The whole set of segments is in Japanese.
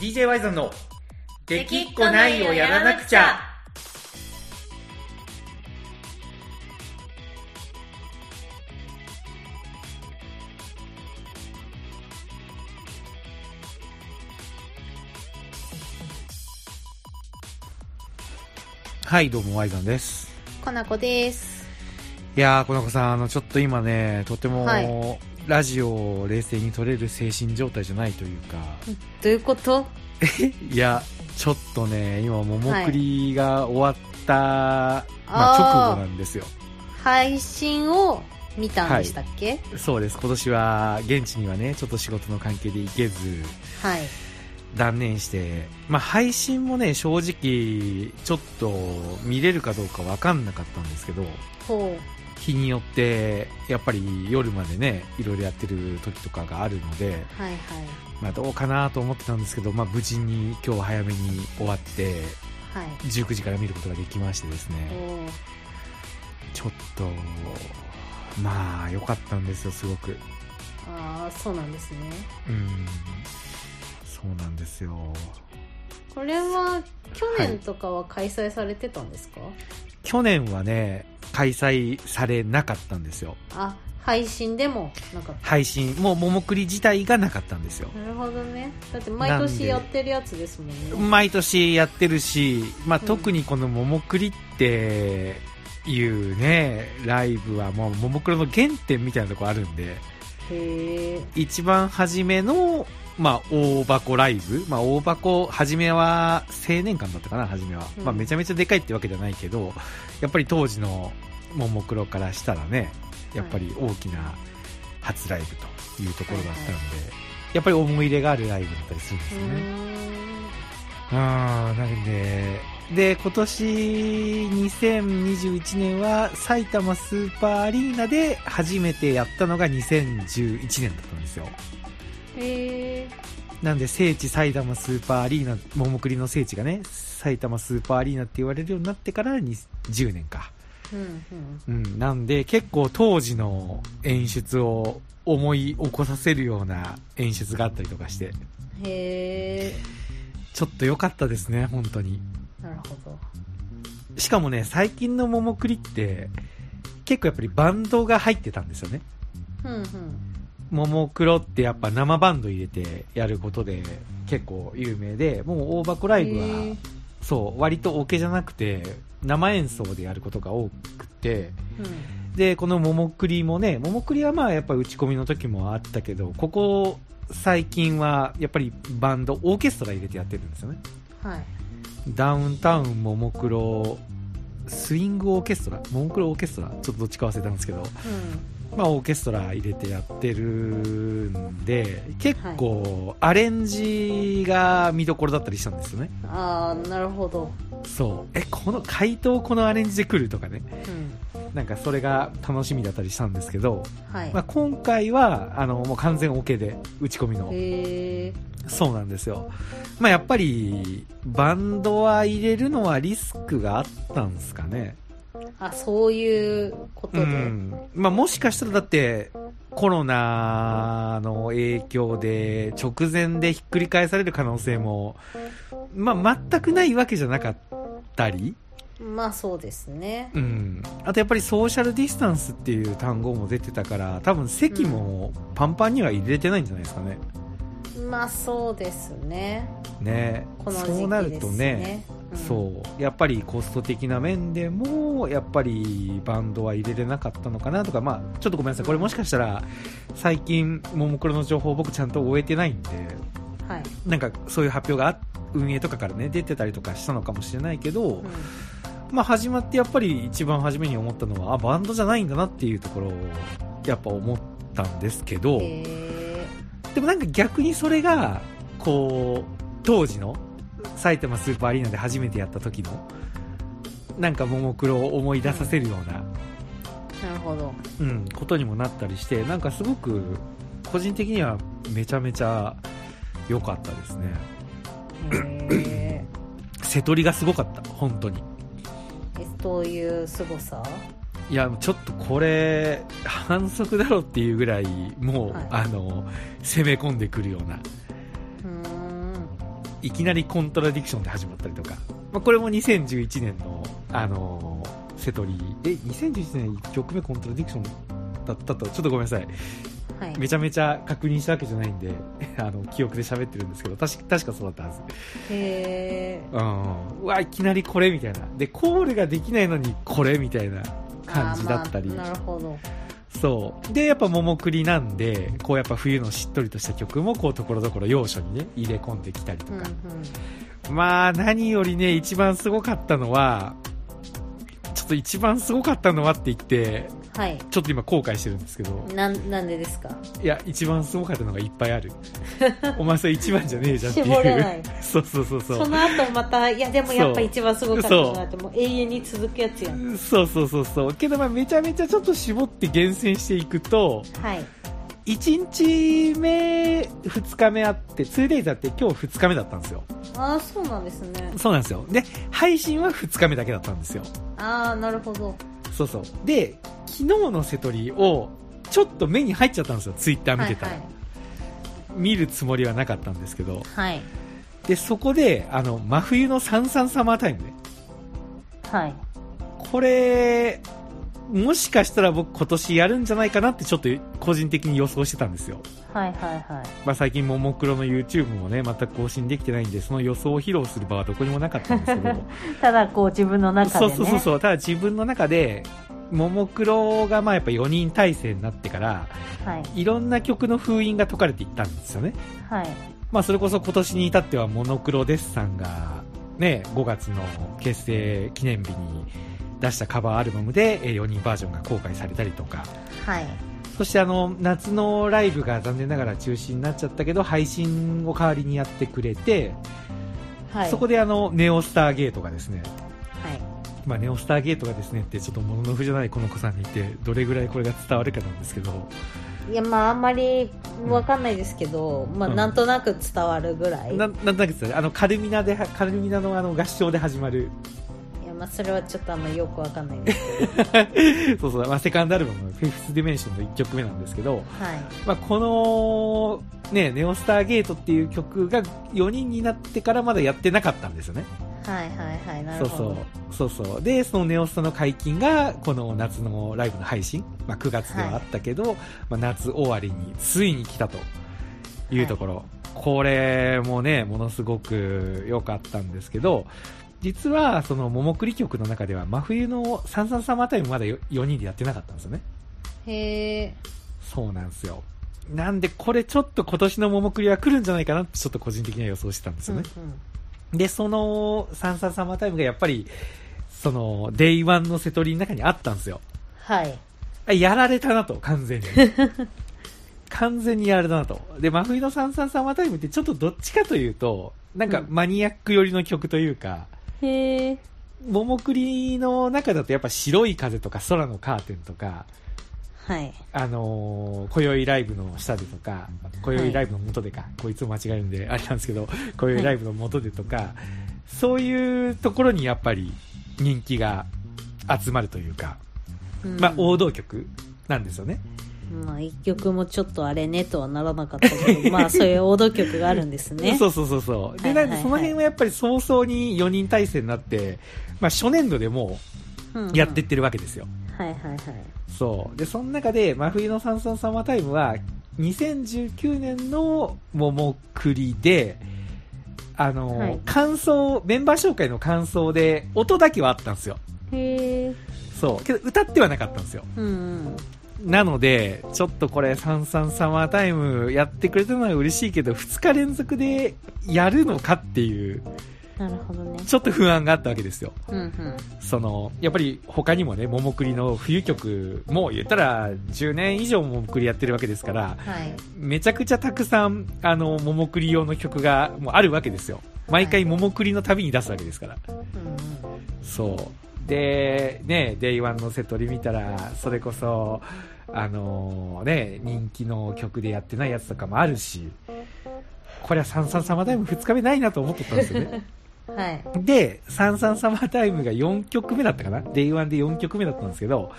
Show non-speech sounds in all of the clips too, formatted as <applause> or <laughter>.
DJ ワイゾンの「できっこないをやらなくちゃ」はいどうもワイゾンです。かなこです。いやーこの子さんあのちょっと今ねとても、はいラジオを冷静に撮れる精神状態じゃないというか。どういうこと？<laughs> いやちょっとね今ももくりが終わった、まあ、あー直後なんですよ。配信を見たんでしたっけ？そうです。今年は現地にはねちょっと仕事の関係で行けずはい。断念して、まあ、配信もね正直ちょっと見れるかどうか分かんなかったんですけどほ日によってやっぱり夜までねいろいろやってる時とかがあるので、う。はいはい。まあ、どうかなと思ってたんですけど、まあ、無事に今日は早めに終わってはい。19時から見ることができましてですねちょっとまあ良かったんですよすごくああ、そうなんですね。うんそうなんですよこれは、去年とかは開催されてたんですか、去年はね開催されなかったんですよあ、配信でもなかっ配信もう桃栗自体がなかったんですよた。なるほどね。だって毎年やってるやつですもんね。毎年やってるし、まあ、うん特にこの桃栗っていうねライブはもう桃栗の原点みたいなとこあるんでへえ。一番初めの、まあ、大箱ライブ、まあ、大箱、初めは青年館だったかな、初めは。うんまあ、めちゃめちゃでかいってわけじゃないけど、やっぱり当時のももクロからしたらね、やっぱり大きな初ライブというところだったんで、はいやっぱり思い入れがあるライブだったりするんですうよね。あーなんで、で、今年2021年は埼玉スーパーアリーナで初めてやったのが2011年だったんですよ。へえ。なんで聖地埼玉スーパーアリーナ、桃栗の聖地がね、埼玉スーパーアリーナって言われるようになってからに10年か。うんうん。うん。なんで結構当時の演出を思い起こさせるような演出があったりとかして、へえ。ちょっと良かったですね、本当に。なるほど。しかもね、最近の桃栗って、結構やっぱりバンドが入ってたんですよね。うんうん。ももクロってやっぱ生バンド入れてやることで結構有名で、もう大箱ライブはそう、割とオケじゃなくて、生演奏でやることが多くて、うん。で、この桃栗もね、桃栗はまあやっぱ打ち込みの時もあったけど、ここ最近はやっぱりバンド、オーケストラ入れてやってるんですよね。はい。ダウンタウン桃黒スイングオーケストラ桃黒オーケストラちょっとどっちか忘れたんですけど、うん。まあ、オーケストラ入れてやってるんで結構アレンジが見どころだったりしたんですよねああ、なるほど。そうえこの回答このアレンジで来るとかねうん。なんかそれが楽しみだったりしたんですけど、はい。まあ、今回はあのもう完全オケで打ち込みのへえ。そうなんですよ。まあやっぱり、バンドは入れるのはリスクがあったんですかね。あ、そういうことで。うん。まあもしかしたらだって、コロナの影響で直前でひっくり返される可能性も、まあ全くないわけじゃなかったり、まあそうですね。うん。あとやっぱりソーシャルディスタンスっていう単語も出てたから、多分席もパンパンには入れてないんじゃないですかね。まあそうですね。ね。ね。そうなるとね、うんそうやっぱりコスト的な面でもやっぱりバンドは入れれなかったのかなとか、まあ、ちょっとごめんなさいこれもしかしたら最近ももクロの情報を僕ちゃんと終えてないんではい。なんかそういう発表があ運営とかからね出てたりとかしたのかもしれないけど、うんまあ、始まってやっぱり一番初めに思ったのはあバンドじゃないんだなっていうところをやっぱ思ったんですけど、へえ。でもなんか逆にそれが、こう、当時の埼玉スーパーアリーナで初めてやった時の、なんかももクロを思い出させるような、なるほど。うん、ことにもなったりして、なんかすごく、個人的にはめちゃめちゃ良かったですね。へ <clears throat> 瀬取りがすごかった、本当に。え。どういう凄さ？いや、ちょっとこれ、反則だろっていうぐらい、もう、はいあの、攻め込んでくるような。いきなりコントラディクションで始まったりとか、まあ、これも2011年の、あのーセトリえ、2011年1曲目コントラディクションだったと、ちょっとごめんなさい。はいめちゃめちゃ確認したわけじゃないんで、<laughs> あの、記憶で喋ってるんですけど、確か確かそうだったはず。へえうん。うわ、いきなりこれみたいな。で、コールができないのにこれみたいな感じだったり。まあなるほどそう。で、やっぱ桃栗なんで、こうやっぱ冬のしっとりとした曲も、こう、ところどころ要所にね、入れ込んできたりとうんかう。んまあ、何よりね、一番すごかったのは、ちょっと一番すごかったのはって言って、はいちょっと今後悔してるんですけど、なんなんでですか？いや、一番すごかったのがいっぱいある。<laughs> お前それ一番じゃねえじゃんっていう。絞れない <laughs> そうそうそうそう。その後またいやでもやっぱ一番すごかったなってもう永遠に続くやつやんそうそうそうそう。けどまあめちゃめちゃちょっと絞って厳選していくと、はい1日目、2日目あって、2days あって今日2日目だったんですよ。ああそうなんですねそうなんですよ。で、配信は2日目だけだったんですよ。ああなるほどそうそう。で、昨日のセトリを、ちょっと目に入っちゃったんですよ、ツイッター見てたら。はい見るつもりはなかったんですけど。はいで、そこで、あの、真冬のサンサンサマータイムね。はいこれ、もしかしたら僕今年やるんじゃないかなってちょっと個人的に予想してたんですよ。はいはいはいまあ最近ももクロの YouTube もね、全く更新できてないんで、その予想を披露する場はどこにもなかったんですけど。<laughs> ただこう自分の中でそうねそうそうそう。ただ自分の中で、ももクロがまあやっぱ4人体制になってから、はいいろんな曲の封印が解かれていったんですよね。はいまあそれこそ今年に至ってはモノクロデッサンが、ね、5月の結成記念日に出したカバーアルバムで4人バージョンが公開されたりとか、はい。そしてあの、夏のライブが残念ながら中止になっちゃったけど、配信を代わりにやってくれて、はい。そこであの、 Neo Stargate がですね、はい。まあ、 Neo Stargate がですねって、ちょっともののふじゃないこの子さんに言って、どれぐらいこれが伝わるかなんですけど、いやまああんまりわかんないですけど、まあうんなんとなく伝わるぐらい、ななんとなくですね、あの、カルミナで、カルミナのあの合唱で始まる、まあそれはちょっとあんまりよくわかんないんですけど <laughs> そうそう、まあ、セカンドアルバムの Fifth Dimension の1曲目なんですけど、はいまあ、この、ね、 Neo Stargate っていう曲が4人になってからまだやってなかったんですよね。はいはいはいなそうるほどそう。そうそう。で、そのネオスタの解禁が、この夏のライブの配信、まあ、9月ではあったけど、まあ、夏終わりについに来たというところ。これもね、ものすごく良かったんですけど、実は、その、桃栗曲の中では、真冬のサンサンサマータイムまだ4人でやってなかったんですよね。へえそうなんですよ。なんで、これちょっと今年のももクリは来るんじゃないかなってちょっと個人的には予想してたんですよね。で、そのサンサンサマータイムがやっぱり、その、 day one のセトリの中にあったんですよ。はいあやられたなと、完全に。<laughs> 完全にやられたなと。で、真冬のサンサンサマータイムってちょっとどっちかというと、なんかマニアック寄りの曲というか、へえももクリの中だとやっぱ白い風とか空のカーテンとか、はい。あのー、今宵ライブの下でとか、今宵ライブの元でか、こいつも間違えるんで、あれなんですけど、今宵ライブの元でとか、そういうところにやっぱり人気が集まるというか、うん。まあ王道曲なんですよね。まあ一曲もちょっとあれねとはならなかったけど <laughs> まあそういう王道曲があるんですねそうそうそうそう。で、なんでその辺はやっぱり早々に4人体制になって、まあ初年度でもうんうんうやってってるわけですよ。はいはいはいそう。で、その中で、真冬のサンサンサマータイムは、2019年の桃栗で、あの、はい感想、メンバー紹介の感想で、音だけはあったんですよ。へえそう。けど、歌ってはなかったんですよ。うんうんなので、ちょっとこれ、サンサンサマータイムやってくれたのは嬉しいけど、2日連続でやるのかっていう、なるほどねちょっと不安があったわけですよ。うんうんその、やっぱり他にもね、ももクリの冬曲も言ったら10年以上ももクリやってるわけですから、はいめちゃくちゃたくさん、あの、ももクリ用の曲がもうあるわけですよ。毎回ももクリの度に出すわけですから。うんうんそう。で、ね、 day one のセトリ見たら、それこそ、あのね、人気の曲でやってないやつとかもあるし、これはサンサンサマータイム2日目ないなと思ってたんですよね。<laughs> はいで、サンサンサマータイムが4曲目だったかな day one で4曲目だったんですけど、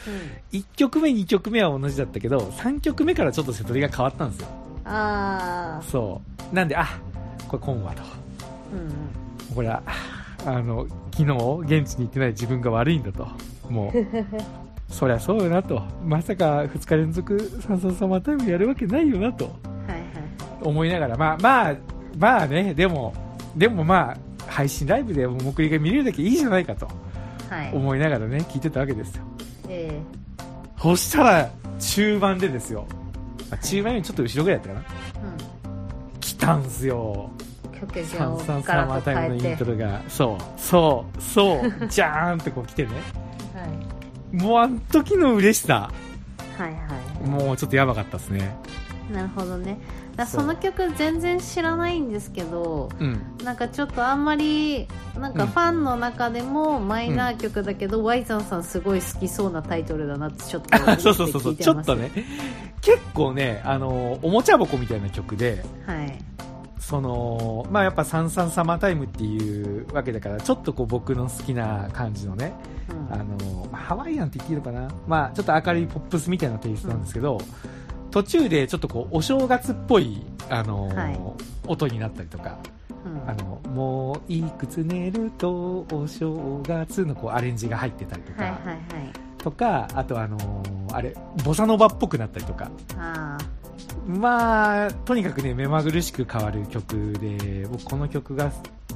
うん1曲目、2曲目は同じだったけど、3曲目からちょっとセトリが変わったんですよ。あそう。なんで、あ、これ来んわと。うんこれは、あの、昨日、現地に行ってない自分が悪いんだと。もう、<laughs> そりゃそうよなと。まさか2日連続サンサンサマータイムやるわけないよなと。はいはい。思いながら、まあまあ、まあね、でも、でもまあ、配信ライブでもくりが見れるだけいいじゃないかと。はい。思いながらね、聞いてたわけですよ。えそしたら、中盤でですよ。あ中盤よりちょっと後ろぐらいだったかな。え来たんすよ。うん曲順三を三サマータイムのイントロが、そう、そう、そう、<laughs> じゃーんってこう来てね。はいもうあの時の嬉しさ、はいはい。もうちょっとやばかったですね。なるほどね。だその曲全然知らないんですけどうん。なんかちょっとあんまりなんかうん。ファンの中でもマイナー曲だけど、ワイザンさんすごい好きそうなタイトルだなってちょっと <laughs> そうそうそうそう、ちょっとね、結構ね、あの、おもちゃ箱みたいな曲で、はいその、まあやっぱサンサンサマータイムっていうわけだから、ちょっとこう僕の好きな感じのね、うん。あの、まあハワイアンって言っていいのかなまあちょっと明るいポップスみたいなテイストなんですけど、途中でちょっとこうお正月っぽい、あの、はい。音になったりとか、うん。あの、もういくつ寝るとお正月のこうアレンジが入ってたりとか、はいはいはい。とか、あとあのーあれ、ボサノバっぽくなったりとか、あまあ、とにかくね、目まぐるしく変わる曲で、僕この曲が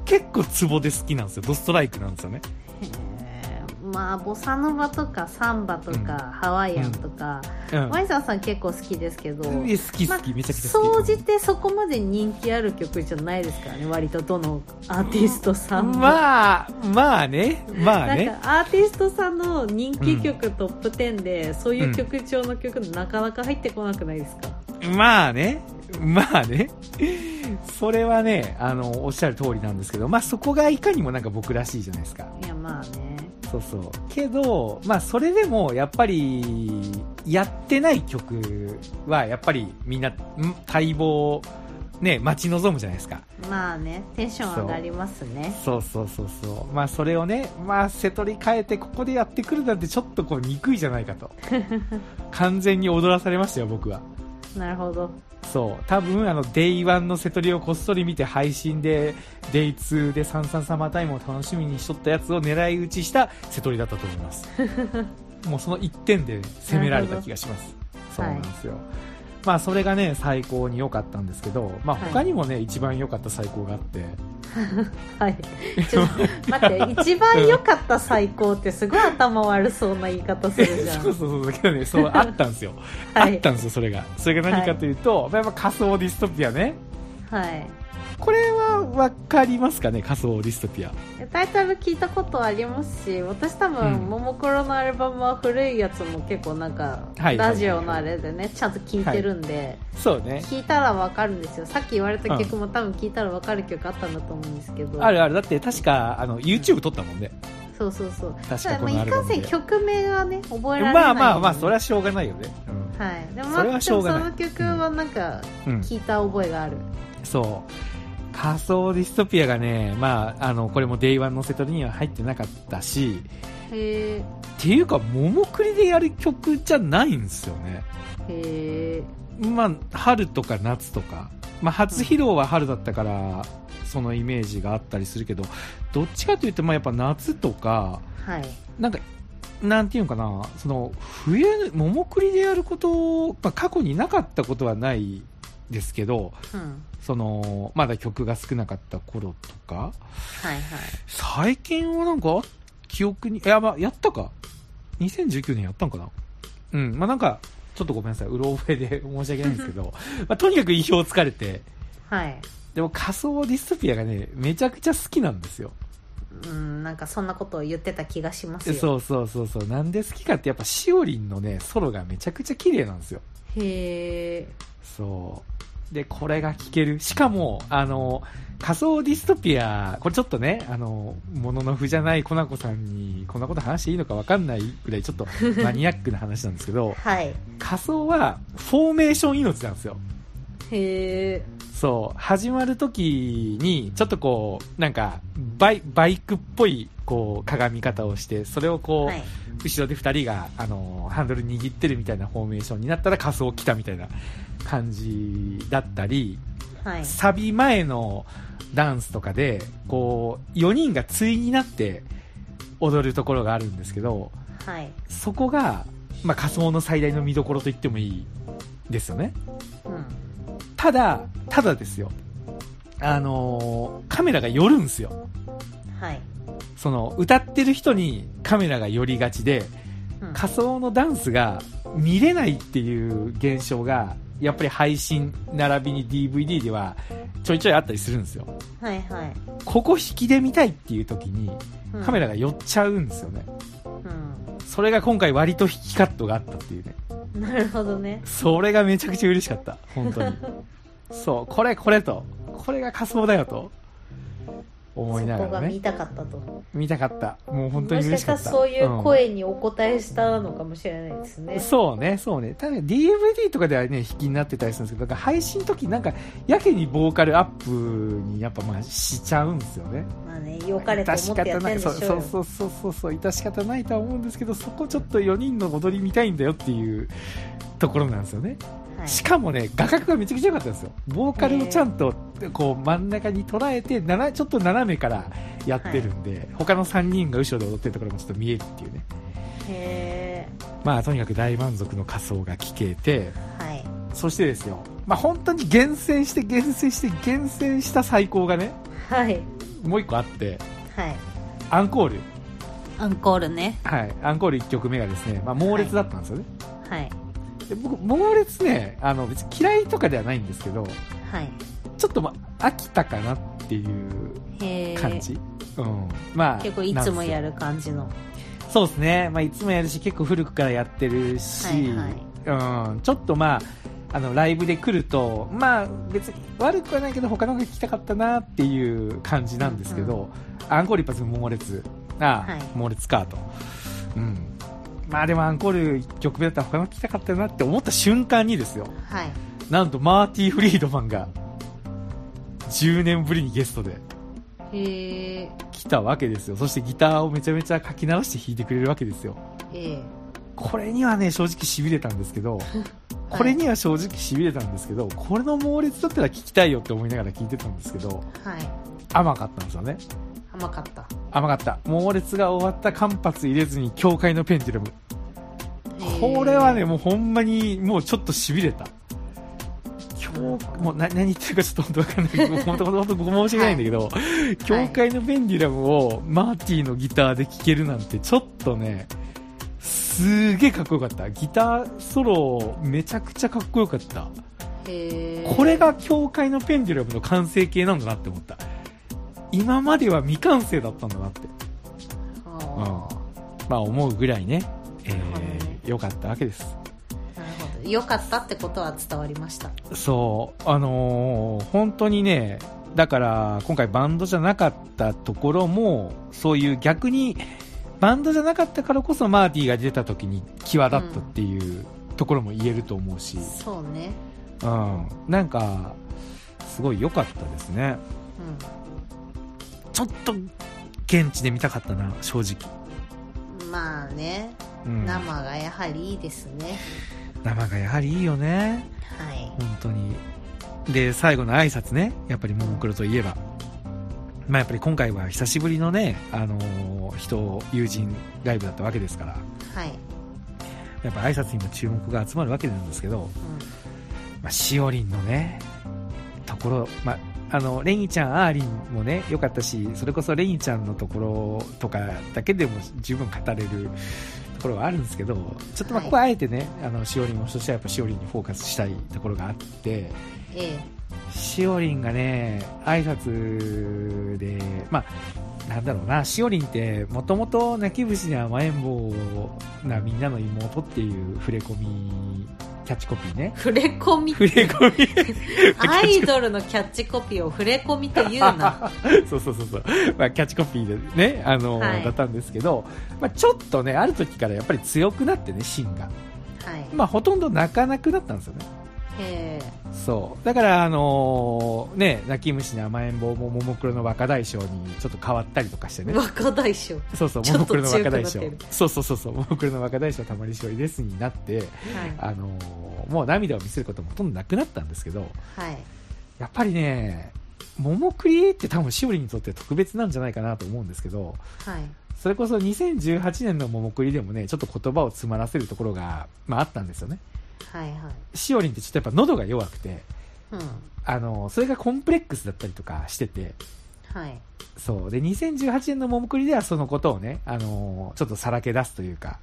結構ツボで好きなんですよ。ドストライクなんですよね。まあボサノバとかサンバとか、うん。ハワイアンとか、うん。ワイザンさん結構好きですけど、え好き好き、まめちゃくちゃ好き。総じてそこまで人気ある曲じゃないですからね割とどのアーティストさんも、まあ、まあね、まあなんね。かアーティストさんの人気曲トップ10で、そういう曲調の曲なかなか入ってこなくないですか、まあね、<laughs> まあね。それはね、あの、おっしゃる通りなんですけど、まあそこがいかにもなんか僕らしいじゃないですか。いやまあねそうそう。けど、まあそれでも、やっぱり、やってない曲は、やっぱりみんな、ん待望、ね、待ち望むじゃないですか。まあねテンション上がりますねそうそうそうそう。まあそれをね、まあ瀬戸り変えてここでやってくるなんてちょっとこう憎いじゃないかと。<laughs> 完全に踊らされましたよ、僕は。なるほどそう。多分、あの、デイ1の瀬戸りをこっそり見て配信で、デイ2でサンサンサマータイムを楽しみにしとったやつを狙い撃ちした瀬戸りだったと思います。<laughs> もうその一点で攻められた気がします。そうなんですよ。まあそれがね、最高に良かったんですけど、まあはい。他にもね、一番良かった最高があって、<laughs> はい。ちょっと待って <laughs> 一番良かった最高ってすごい頭悪そうな言い方するじゃん。<laughs> そうそうそう、だけどね、そう、あったんですよ。はい。あったんですよ、それが。それが何かというと、やっぱ仮想ディストピアね。はいこれはわかりますかね、仮想ディストピア。タイトル聞いたことありますし私多分、うんももクロのアルバムは古いやつも結構なんか、はいラジオのあれでねちゃんと聞いてるんで、そうね。聞いたらわかるんですよさっき言われた曲も多分聞いたらわかる曲あったんだと思うんですけどあるある。だって確か、あの、YouTube 撮ったもんね。そうそうそう確かこただまあいのアルバムでかんせん曲名がね覚えられないまあまあまあ、それはしょうがないよね。はいでもそれはしょうがないでもその曲はなんかうん。うん。聞いた覚えがある、そう。仮想ディストピアがね、まあ、あの、これも Day1 のセトリには入ってなかったし、へえっていうか、桃栗でやる曲じゃないんですよね。へえまあ、春とか夏とか。まあ、初披露は春だったから、そのイメージがあったりするけど、どっちかというと、まあ、やっぱ夏とか、はいなんか、なんていうのかな、その、冬、桃栗でやること、まあ、過去になかったことはないですけど、うんその、まだ曲が少なかった頃とか、はいはい最近はなんか、記憶に、いや、まあ、やったか。2019年やったんかな。うん、まあ、なんか、ちょっとごめんなさい、うろ覚えで <laughs> 申し訳ないんですけど、<laughs> まあ、とにかく意表つかれて、はいでも仮想ディストピアがね、めちゃくちゃ好きなんですよ。うんなんかそんなことを言ってた気がしますよそうそうそうそう。なんで好きかってやっぱしおりんのね、ソロがめちゃくちゃ綺麗なんですよ。へえそう。で、これが聴ける。しかも、あの、仮想ディストピア、これちょっとね、あの、もののふじゃないコナコさんに、こんなこと話していいのかわかんないぐらいちょっと <laughs> マニアックな話なんですけど、はい仮想はフォーメーション命なんですよ。へえそう。始まる時に、ちょっとこう、なんか、バイ、バイクっぽい、こう、鏡方をして、それをこう、はい後ろで二人が、あの、ハンドル握ってるみたいなフォーメーションになったら仮想来たみたいな感じだったり、はいサビ前の、ダンスとかで、こう、4人が対になって踊るところがあるんですけど、はいそこが、まあ、仮想の最大の見どころと言ってもいいですよね。うんただ、ただですよ。あのーカメラが寄るんですよ。はいその、歌ってる人にカメラが寄りがちで、うん仮想のダンスが見れないっていう現象が、やっぱり配信並びに DVD ではちょいちょいあったりするんですよ。はいはいここ引きで見たいっていう時にうんカメラが寄っちゃうんですよね。うそれが今回割と引きカットがあったっていうね。んなるほどねそれがめちゃくちゃ嬉しかった。本当に。<laughs> そう、これこれと。これが仮想だよと。思いながらねそこが見。たかったと見たかった。もう本当にもしか嬉しかった。したらそういううん声にお答えしたのかもしれないですね、そうね、そうね。ただ DVD とかではね、引きになってたりするんですけど、だから配信の時なんか、やけにボーカルアップにやっぱまあしちゃうんですよね。まあね良かれと思ってやってるんでしょうよそうそうそうそうそう、致し方ないとは思うんですけど、そこちょっと4人の踊り見たいんだよっていうところなんですよね。はい。しかもね、画角がめちゃくちゃ良かったんですよ。ボーカルをちゃんとこう真ん中に捉えて、ななちょっと斜めからやってるんで、他の3人が後ろで踊ってるところもちょっと見えるっていうね。へまあとにかく大満足の仮装が聞けて、えはい。そしてですよ、まあ本当に厳選して厳選して厳選した最高がね、はい。もう一個あって、はい。アンコール。アンコールね。はい。アンコール1曲目がですね、まあ猛烈だったんですよね。はい。で僕、猛烈ね、あの別に嫌いとかではないんですけど、はいちょっとまあ飽きたかなっていう感じ。うん。まあ。結構いつもやる。る感じのそうですね。まあいつもやるし、結構古くからやってるし、はいうん。ちょっとまあ、あの、ライブで来ると、まあ別に悪くはないけど他のが聞きたかったなっていう感じなんですけど、アンコール一発目猛烈。ああ、はい猛烈かと。うん。まあでもアンコール1曲目だったら他の聞きたかったなって思った瞬間にですよ。はいなんとマーティ・フリードマンが10年ぶりにゲストで来たわけですよ。そしてギターをめちゃめちゃ書き直して弾いてくれるわけですよ。えこれにはね、正直痺れたんですけど、<laughs> これには正直痺れたんですけど、これの猛烈だったら聞きたいよって思いながら聞いてたんですけど、えはい甘かったんですよね。甘かった甘かった。猛烈が終わった間髪入れずに教会のペンデュラム。これはね、もうほんまに、もうちょっと痺れた。今日、もうな何言ってるかちょっと本当わかんない <laughs> けど、本当本当申し訳ないんだけど、教会のペンデュラムをマーティのギターで聴けるなんてちょっとね、すげえかっこよかった。ギターソロめちゃくちゃかっこよかった。これが教会のペンデュラムの完成形なんだなって思った。今までは未完成だったんだなって。あー。まあ思うぐらいね、えー、良かったわけです。良かったってことは伝わりました。そう、あのー本当にね、だから今回バンドじゃなかったところも、そういう逆に、バンドじゃなかったからこそマーティが出た時に際立ったっていうところも言えると思うし、そうね。うん、なんか、すごい良かったですね。ちょっと、現地で見たかったな、正直。うんまあねうん、生がやはりいいですね生がやはりいいよね。はい本当に。で、最後の挨拶ね。やっぱりももクロといえば。まあやっぱり今回は久しぶりのね、あのー人、友人ライブだったわけですから、はい、やっぱ挨拶にも注目が集まるわけなんですけど、まあ、しおりんのね、ところ、まあ、あの、レニちゃん、アーリンもね、良かったし、それこそレニちゃんのところとかだけでも十分語れるところはあるんですけど、ちょっとまあ、はい。ここはあえてね、あの、しおりんを、そしてやっぱしおりんにフォーカスしたいところがあって、うん、え。しおりんがね、挨拶で、まあ、なんだろうな、しおりんって、もともと泣き虫に甘えん坊なみんなの妹っていう触れ込み、キャッチコピーねえ。触れ込み触れ込み。<laughs> アイドルのキャッチコピーを触れ込みと言うな <laughs> そうそうそうそう。まあ、キャッチコピーでね、あの、はいだったんですけど、まあ、ちょっとね、ある時からやっぱり強くなってね、芯が。はいまあ、ほとんど泣かなくなったんですよね。えそう。だから、あのね、泣き虫に甘えん坊もももクロの若大将にちょっと変わったりとかしてね。え若大将そうそう、ももクロの若大将。そうそうそうそう、ももクロの若大将たまりしおりですになって、はいあのーもう涙を見せることもほとんどなくなったんですけど、はいやっぱりね、桃栗って多分しおりにとって特別なんじゃないかなと思うんですけど、はいそれこそ2018年の桃栗でもね、ちょっと言葉を詰まらせるところが、まああったんですよね。はいはい。しおりんってちょっとやっぱ喉が弱くて、うん。あの、それがコンプレックスだったりとかしてて、はい。そう。で、2018年の桃栗ではそのことをね、あのちょっとさらけ出すというか、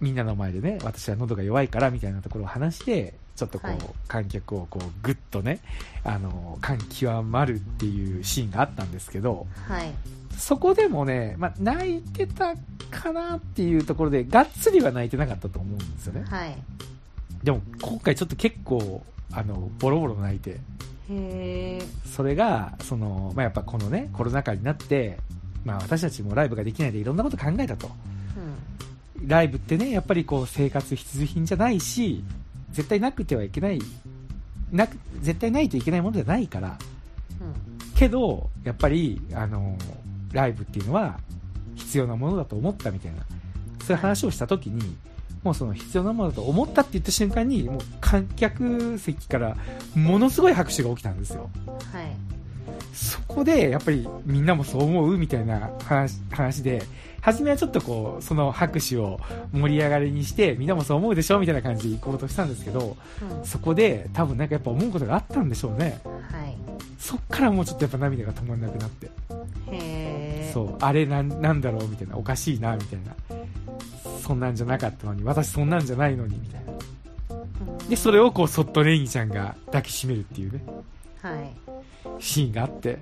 みんなの前でね、私は喉が弱いからみたいなところを話して、ちょっとこう、はい。観客をこう、ぐっとね、あの感極まるっていうシーンがあったんですけど、はいそこでもね、まあ、泣いてたかなっていうところで、がっつりは泣いてなかったと思うんですよね。はい。でも、今回ちょっと結構、あの、ボロボロ泣いて、へえそれが、その、まあ、やっぱこのね、コロナ禍になって、まあ、私たちもライブができないでいろんなこと考えたと。うん。ライブってね、やっぱりこう、生活必需品じゃないし、絶対なくてはいけない、なく、絶対ないといけないものじゃないから、うん。けど、やっぱり、あの、ライブっていうのは必要なものだと思ったみたいな、そういう話をしたときに、もうその必要なものだと思ったって言った瞬間に、もう観客席からものすごい拍手が起きたんですよ。はいそこで、やっぱりみんなもそう思うみたいな話話で、初めはちょっとこう、その拍手を盛り上がりにして、みんなもそう思うでしょみたいな感じで行こうとしたんですけど、うんそこで多分なんかやっぱ思うことがあったんでしょうね。はいそっからもうちょっとやっぱ涙が止まんなくなって。そう、あれなんなんだろうみたいな、おかしいな、みたいな。そんなんじゃなかったのに、私そんなんじゃないのに、みたいな。うん。で、それをこう、そっとレイニちゃんが抱きしめるっていうね、はい。シーンがあって、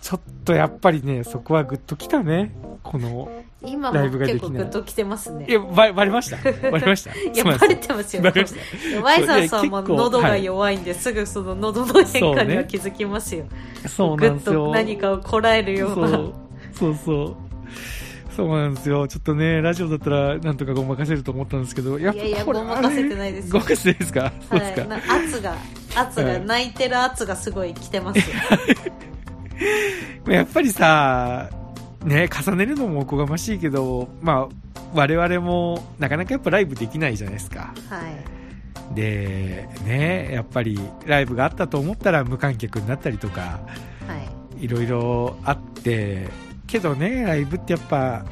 ちょっとやっぱりね、そこはグッときたね。この、今ライブができない。構グッときてますね。いや、ばバレました？バレました？<laughs> いやバそうなん。ですレてますよ。バレました。ワイザーさんも喉がはい弱いんで、す。ぐその喉の変化には気づきますよ。そうぐっなんですよ。と何かをこらえるような。そう、そうそう。そうなんですよ。ちょっとね、ラジオだったらなんとかごまかせると思ったんですけど、やっぱいやいやこれごまかせてないですよ。ごまかせてないですか？そうですか、はい、な圧が、圧が、はい。泣いてる圧がすごい来てますよ。<laughs> やっぱりさ、ね、重ねるのもおこがましいけど、まあ、我々もなかなかやっぱライブできないじゃないですか。はい。で、ね、やっぱりライブがあったと思ったら無観客になったりとか、はい。いろいろあって、けどね、ライブってやっぱ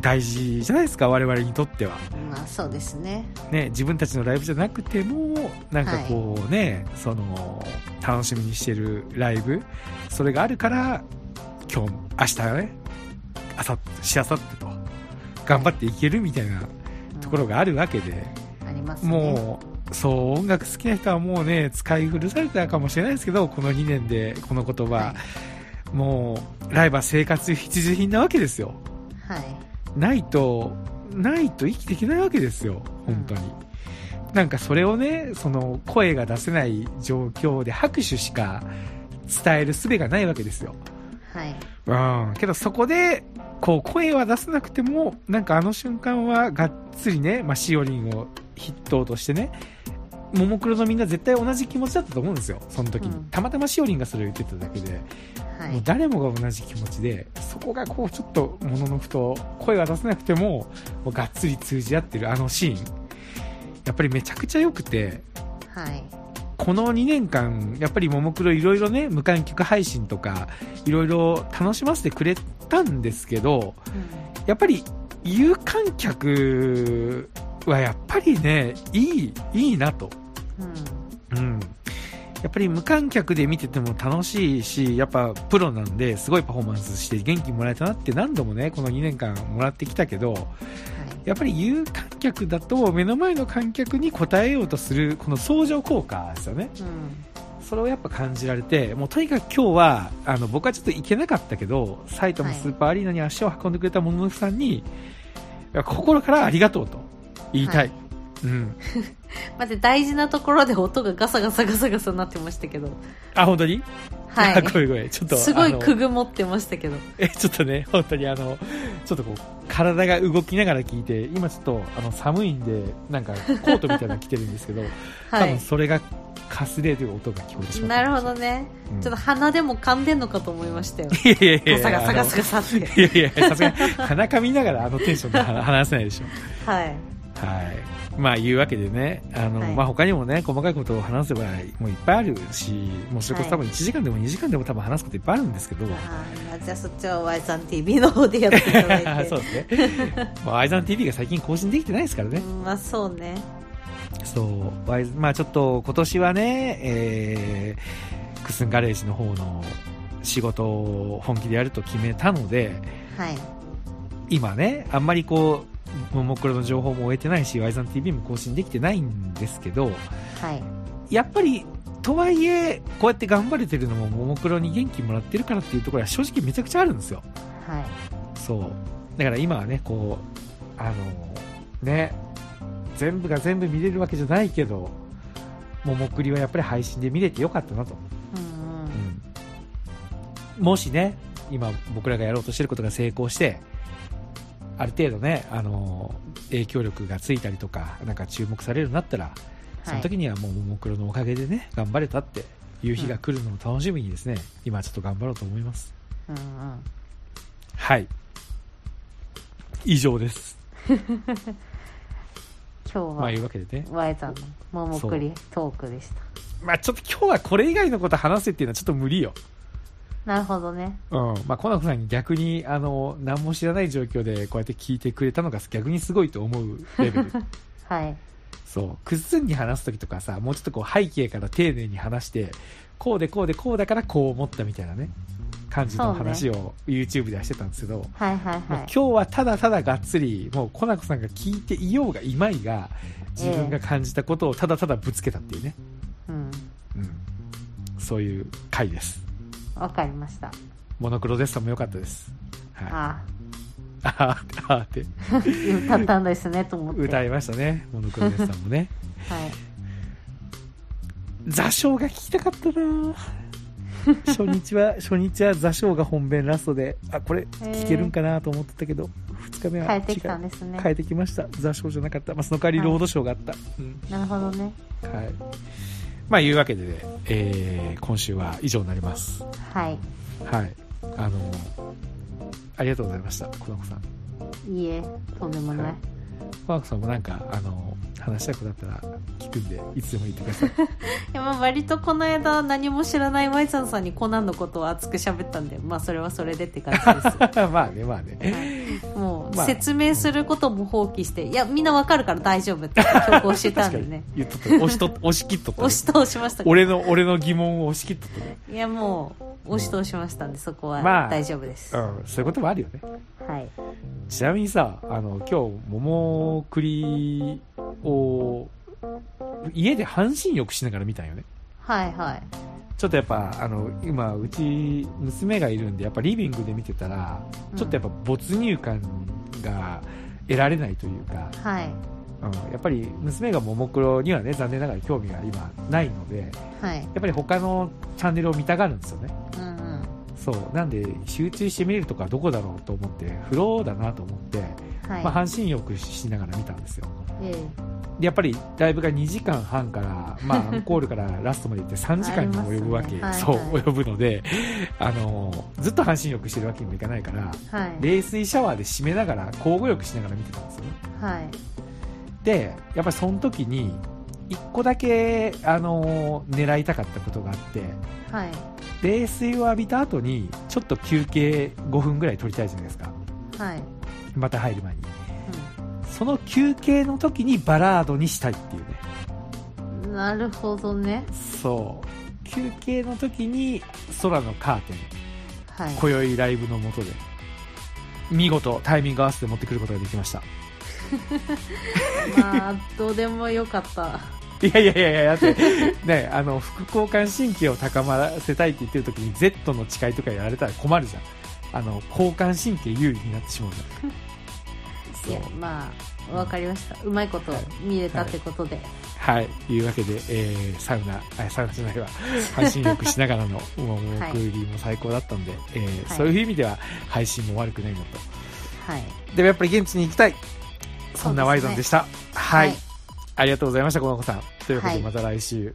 大事じゃないですか、我々にとっては。まあそうですね。ね、自分たちのライブじゃなくても、なんかこうね、その、楽しみにしてるライブ、それがあるから、今日、明日ね、あさしあさってと、頑張っていけるみたいなところがあるわけで、ありますね。もう、そう、音楽好きな人はもうね、使い古されたかもしれないですけど、この2年でこの言葉、はもう、ライブは生活必需品なわけですよ。はい。ないと、ないと生きていけないわけですよ、本当に。なんかそれをね、その声が出せない状況で拍手しか伝える術がないわけですよ。はい。うん。けどそこで、こう声は出せなくても、なんかあの瞬間はがっつりね、まあ、しおりんを筆頭としてね、ももクロのみんな絶対同じ気持ちだったと思うんですよ、その時に。うんたまたましおりんがそれを言ってただけで。はい。もう誰もが同じ気持ちで、そこがこうちょっともののふと声は出せなくても、もうがっつり通じ合ってるあのシーン、やっぱりめちゃくちゃ良くて、はい。この2年間、やっぱりももクロいろいろね、無観客配信とか、いろいろ楽しませてくれたんですけど、やっぱり有観客はやっぱりね、いい、いいなと。うん。うん。うん。やっぱり無観客で見てても楽しいし、やっぱプロなんで、すごいパフォーマンスして元気もらえたなって何度もね、この2年間もらってきたけど、やっぱり有観客だと目の前の観客に応えようとする、この相乗効果ですよね。うん。それをやっぱ感じられて、もうとにかく今日は、あの、僕はちょっと行けなかったけど、埼玉スーパーアリーナに足を運んでくれたモノノフさんに、いや心からありがとうと言いたい。はいうん。<laughs> 待って、大事なところで音がガサガサガサガサなってましたけど。あ、本当に？はあ <laughs> ごめんごめん。ちょっと。い。すごいくぐもってましたけど。<laughs> え、ちょっとね、本当にあの、ちょっとこう、体が動きながら聞いて、今ちょっと、あの、寒いんで、なんか、コートみたいなの着てるんですけど、多はい。分それが、かすれる音が聞こえてしまった。なるほどね。うん。ちょっと鼻でも噛んでんのかと思いましたよ。いやいやいやガサガサガサガサって。いやいや、さすがに、鼻かみながらあのテンションで話話せないでしょ。はい。はい。まあ、いうわけでね、あの、はいまあ、他にもね、細かいことを話せば、もういっぱいあるし、もうそれこそ多分は1時間でも2時間でも多分話すこといっぱいあるんですけど、あーじゃあそっちは Y さん TV の方でやっていただいて <laughs> そうですね。<laughs> まあ、アイザン TV が最近更新できてないですからね。うんまあそうねそう。ワイズまあ、ちょっと今年はね、えー、クスンガレージの方の仕事を本気でやると決めたので、はい今ね、あんまりこう、ももクロの情報も終えてないし、ワイザン TV も更新できてないんですけど、はいやっぱり、とはいえ、こうやって頑張れてるのも、ももクロに元気もらってるからっていうところは正直めちゃくちゃあるんですよ。はいそう。だから今はね、こう、あの、ね、全部が全部見れるわけじゃないけど、ももクリはやっぱり配信で見れてよかったなと。うんうんうんもしね、今僕らがやろうとしてることが成功して、ある程度ね、あの、影響力がついたりとか、なんか注目されるようになったら、その時にはもうももクロのおかげでね、頑張れたっていう日が来るのを楽しみにですね、今ちょっと頑張ろうと思います。うんうんはい。以上です。<laughs> 今日まあいうはわけでね。Y さんのももくりトークでしたまあちょっと今日はこれ以外のこと話せっていうのはちょっと無理よ。なるほどねうん。まあ、コナコさんに逆に、あの、何も知らない状況でこうやって聞いてくれたのが逆にすごいと思うレベル。<laughs> はいそう。くっすんに話すときとかさ、もうちょっとこう背景から丁寧に話して、こうでこうでこうだからこう思ったみたいなね、感じの話を YouTube ではしてたんですけど、はいはいはい今日はただただがっつり、もうコナコさんが聞いていようがいまいが、自分が感じたことをただただぶつけたっていうね、うんうん。そういう回です。わかりましたモノクロデッサンも良かったです。はい。あああーってあ歌ったんですねと思って歌いましたね、モノクロデッサンもね。<laughs> はい座礁が聞きたかったな <laughs> 初日は、初日は座礁が本編ラストで、あ、これ聞けるんかなと思ってたけど、二日目は変えてきたんですね変えてきました。座礁じゃなかった。まあ、その代わりロードショーがあった。うん。なるほどねはい。まあ、いうわけでね、えー、今週は以上になります。はいはい。あのありがとうございました、コナコさん。いいえとんでもない、はいコナコさんもなんか、あの話したいことあったら聞くんで、いつでも言ってください。<laughs> いやまあ割とこの間何も知らない Y さんさんにコナンのことを熱く喋ったんでまあそれはそれでって感じです <laughs> まあね、まあね。もうまあ説明することも放棄して、いやみんなわかるから大丈夫って強行してたんでね言っとった。押しと、押し切っとったね。押し通しました俺の、俺の疑問を押し切っとったね。いやもう押し通しましたんでそこはまあ大丈夫です、うん、そういうこともあるよね。はい。ちなみにさ、あの、今日、桃栗を、家で半身浴しながら見たんよね。はいはい。ちょっとやっぱ、あの、今、うち、娘がいるんで、やっぱリビングで見てたら、ちょっとやっぱ没入感が得られないというか、はいうん、やっぱり娘がももクロにはね、残念ながら興味が今ないので、はい。やっぱり他のチャンネルを見たがるんですよね。うんうん。そう。なんで、集中して見れるとこはどこだろうと思って、風呂だなと思って、はい、まあ、半身浴しながら見たんですよ。えで、やっぱり、ライブが2時間半から、まあ、<laughs> アンコールからラストまで行って3時間にも及ぶわけ、ねそう、はいはい。及ぶので、あの、ずっと半身浴してるわけにもいかないから、えはい。冷水シャワーで締めながら、交互浴しながら見てたんですよね。はいで、やっぱりその時に、一個だけ、あの、狙いたかったことがあって、はい冷水を浴びた後に、ちょっと休憩5分ぐらい取りたいじゃないですか。はい、また入る前に。その休憩の時にバラードにしたいっていうね。うん、なるほどねそう。休憩の時に空のカーテン、はい今宵ライブの下で、見事タイミング合わせて持ってくることができました。<laughs> まあどうでもよかったいやいやいやいや、だって、ね、あの、副交感神経を高まらせたいって言ってる時に Z の誓いとかやられたら困るじゃん。あの、交感神経有利になってしまうじゃん。<laughs> いやまあわかりましたうまいこと見れたってことで、はい。いうわけで、えー、サウナ、あ、サウナじゃないわ。<laughs> 配信浴しながらの、もう、もう、はいクーリーも最高だったんで、えーはいそういう意味では配信も悪くないのと。はいでもやっぱり現地に行きたい。そんなワイゾンでした。はい、はい。ありがとうございました、この子さん。というわけで、はい。また来週